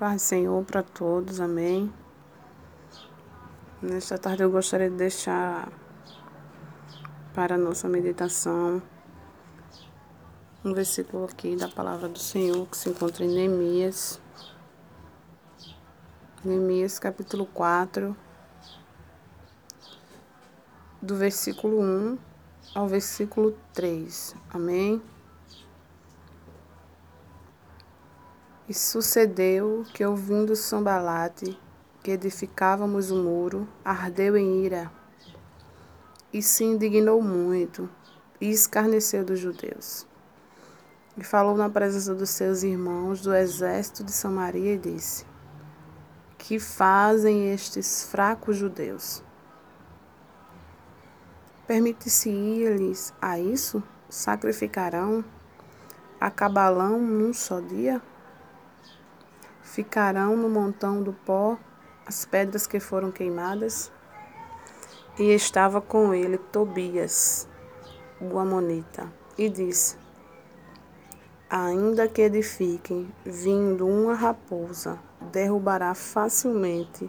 Paz do Senhor para todos, amém. Nesta tarde eu gostaria de deixar para a nossa meditação um versículo aqui da palavra do Senhor que se encontra em Neemias. Neemias capítulo 4, do versículo 1 ao versículo 3. Amém. E sucedeu que, ouvindo Sambalate, que edificávamos o muro, ardeu em ira, e se indignou muito, e escarneceu dos judeus. E falou na presença dos seus irmãos do exército de Samaria e disse: Que fazem estes fracos judeus? Permite-se-lhes a isso? Sacrificarão? Acabalão num só dia? Ficarão no montão do pó as pedras que foram queimadas. E estava com ele Tobias, o Amonita, e disse: Ainda que edifiquem, vindo uma raposa, derrubará facilmente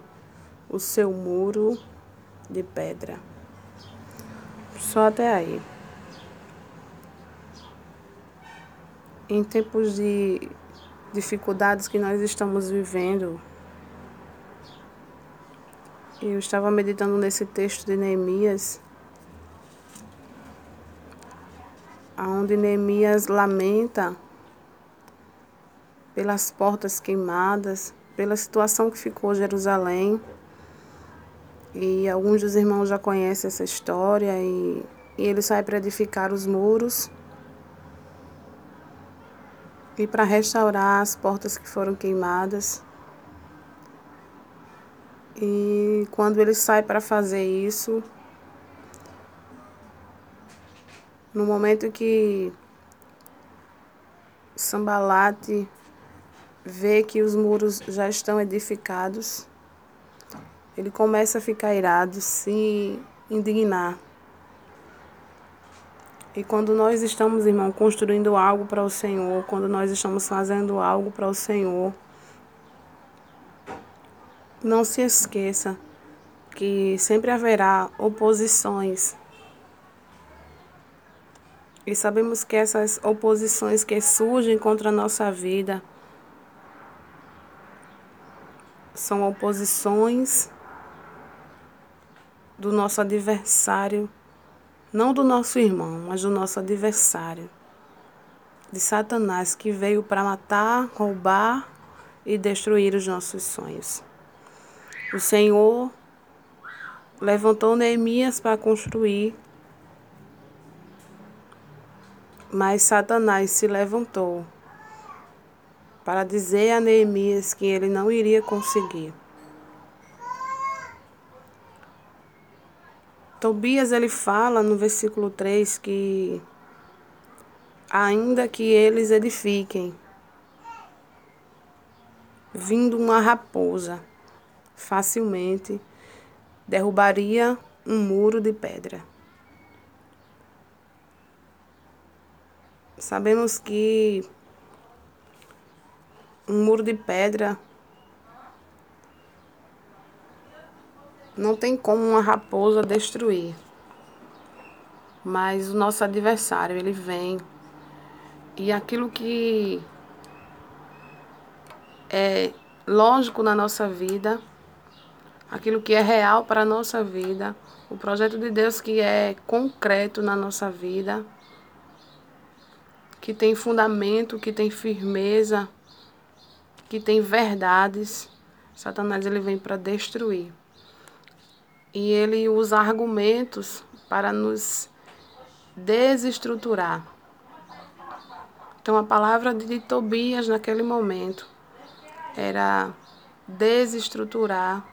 o seu muro de pedra. Só até aí. Em tempos de dificuldades que nós estamos vivendo. Eu estava meditando nesse texto de Neemias, onde Neemias lamenta pelas portas queimadas, pela situação que ficou Jerusalém. E alguns dos irmãos já conhecem essa história e, e ele sai para edificar os muros e para restaurar as portas que foram queimadas. E quando ele sai para fazer isso, no momento que Sambalate vê que os muros já estão edificados, ele começa a ficar irado, se indignar. E quando nós estamos, irmão, construindo algo para o Senhor, quando nós estamos fazendo algo para o Senhor, não se esqueça que sempre haverá oposições. E sabemos que essas oposições que surgem contra a nossa vida são oposições do nosso adversário não do nosso irmão, mas do nosso adversário, de Satanás, que veio para matar, roubar e destruir os nossos sonhos. O Senhor levantou Neemias para construir, mas Satanás se levantou para dizer a Neemias que ele não iria conseguir. Tobias ele fala no versículo 3 que ainda que eles edifiquem, vindo uma raposa, facilmente derrubaria um muro de pedra. Sabemos que um muro de pedra Não tem como uma raposa destruir. Mas o nosso adversário, ele vem e aquilo que é lógico na nossa vida, aquilo que é real para a nossa vida, o projeto de Deus que é concreto na nossa vida, que tem fundamento, que tem firmeza, que tem verdades, Satanás ele vem para destruir e ele usa argumentos para nos desestruturar. Então a palavra de Tobias naquele momento era desestruturar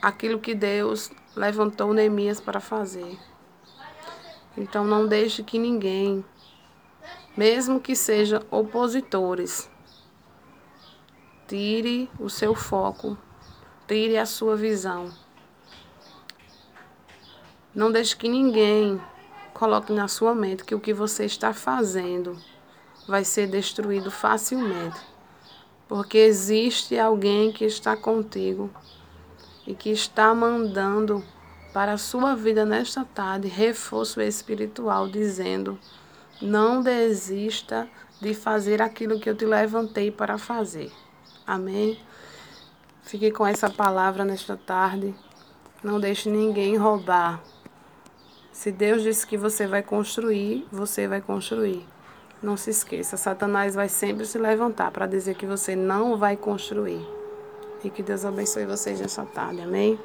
aquilo que Deus levantou Neemias para fazer. Então não deixe que ninguém, mesmo que sejam opositores, tire o seu foco, tire a sua visão não deixe que ninguém coloque na sua mente que o que você está fazendo vai ser destruído facilmente. Porque existe alguém que está contigo e que está mandando para a sua vida nesta tarde reforço espiritual, dizendo: não desista de fazer aquilo que eu te levantei para fazer. Amém? Fique com essa palavra nesta tarde. Não deixe ninguém roubar. Se Deus disse que você vai construir, você vai construir. Não se esqueça, Satanás vai sempre se levantar para dizer que você não vai construir. E que Deus abençoe vocês nessa tarde. Amém?